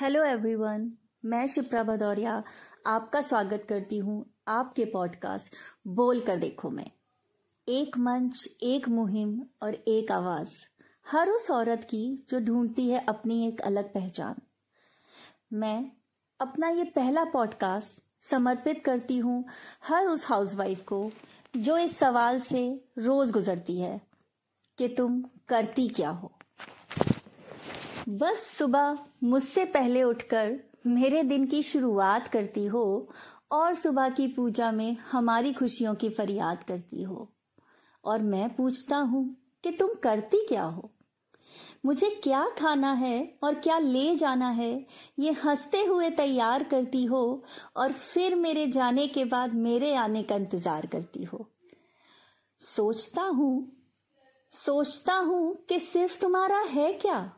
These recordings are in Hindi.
हेलो एवरीवन मैं शिप्रा भदौरिया आपका स्वागत करती हूँ आपके पॉडकास्ट बोल कर देखो मैं। एक मंच, एक मुहिम और एक आवाज़, हर उस औरत की जो ढूंढती है अपनी एक अलग पहचान। मैं अपना ये पहला पॉडकास्ट समर्पित करती हूँ हर उस हाउसवाइफ को जो इस सवाल से रोज गुजरती है कि तुम करती क्या हो? बस सुबह मुझसे पहले उठकर मेरे दिन की शुरुआत करती हो और सुबह की पूजा में हमारी खुशियों की फरियाद करती हो। और मैं पूछता हूँ कि तुम करती क्या हो? मुझे क्या खाना है और क्या ले जाना है, ये हँसते हुए तैयार करती हो और फिर मेरे जाने के बाद मेरे आने का इंतज़ार करती हो। सोचता हूँ सोचता हूँ कि सिर्फ़ तुम्हारा है क्या?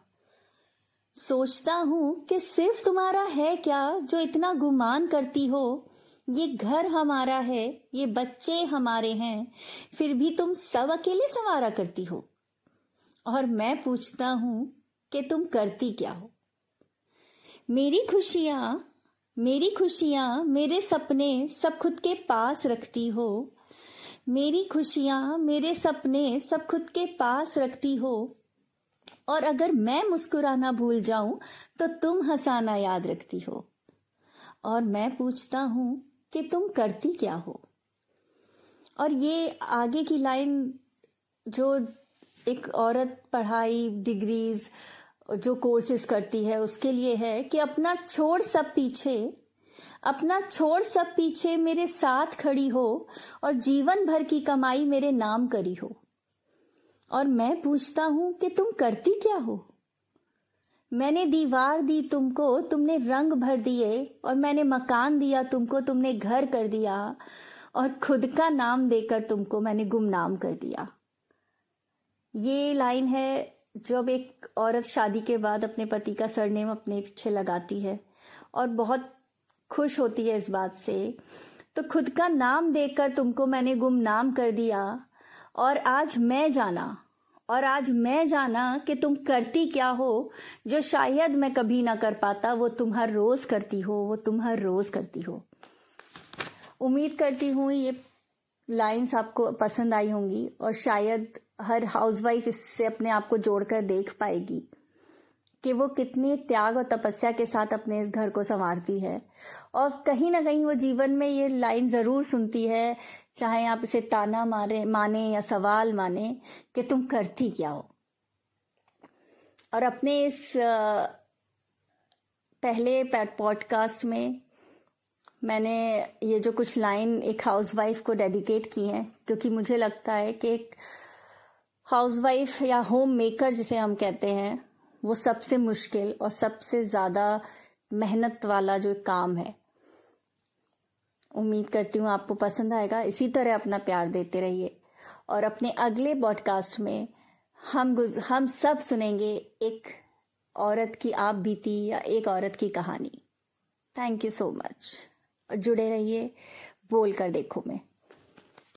सोचता हूँ कि सिर्फ़ तुम्हारा है क्या जो इतना गुमान करती हो? ये घर हमारा है, ये बच्चे हमारे हैं, फिर भी तुम सब अकेले संवारा करती हो। और मैं पूछता हूँ कि तुम करती क्या हो? मेरी खुशियाँ मेरी खुशियाँ मेरे सपने सब खुद के पास रखती हो। मेरी खुशियाँ मेरे सपने सब खुद के पास रखती हो। और अगर मैं मुस्कुराना भूल जाऊँ तो तुम हंसाना याद रखती हो। और मैं पूछता हूँ कि तुम करती क्या हो? और ये आगे की लाइन जो एक औरत पढ़ाई, डिग्रीज, जो कोर्सेज करती है, उसके लिए है कि अपना छोड़ सब पीछे, अपना छोड़ सब पीछे मेरे साथ खड़ी हो और जीवन भर की कमाई मेरे नाम करी हो। और मैं पूछता हूँ कि तुम करती क्या हो? मैंने दीवार दी तुमको, तुमने रंग भर दिए, और मैंने मकान दिया तुमको, तुमने घर कर दिया, और खुद का नाम देकर तुमको मैंने गुमनाम कर दिया। ये लाइन है जब एक औरत शादी के बाद अपने पति का सरनेम अपने पीछे लगाती है, और बहुत खुश होती है इस बात से। तो खुद का नाम देकर तुमको मैंने गुमनाम कर दिया और आज मैं जाना, और आज मैं जाना कि तुम करती क्या हो, जो शायद मैं कभी ना कर पाता, वो तुम हर रोज करती हो, वो तुम हर रोज करती हो। उम्मीद करती हूँ ये लाइंस आपको पसंद आई होंगी, और शायद हर हाउसवाइफ इससे अपने आप को जोड़कर देख पाएगी। कि वो कितनी त्याग और तपस्या के साथ अपने इस घर को संवारती है। और कहीं ना कहीं वो जीवन में ये लाइन ज़रूर सुनती है, चाहे आप इसे ताना मारे, माने या सवाल माने, कि तुम करती क्या हो। और अपने इस पहले पॉडकास्ट में मैंने ये जो कुछ लाइन एक हाउसवाइफ को डेडिकेट की हैं, क्योंकि मुझे लगता है कि एक हाउसवाइफ या होम मेकर जिसे हम कहते हैं वो सबसे मुश्किल और सबसे ज़्यादा मेहनत वाला जो काम है। उम्मीद करती हूँ आपको पसंद आएगा। इसी तरह अपना प्यार देते रहिए। और अपने अगले पॉडकास्ट में हम हम सब सुनेंगे एक औरत की आप बीती या एक औरत की कहानी। थैंक यू सो मच जुड़े रहिए बोल कर देखो मैं।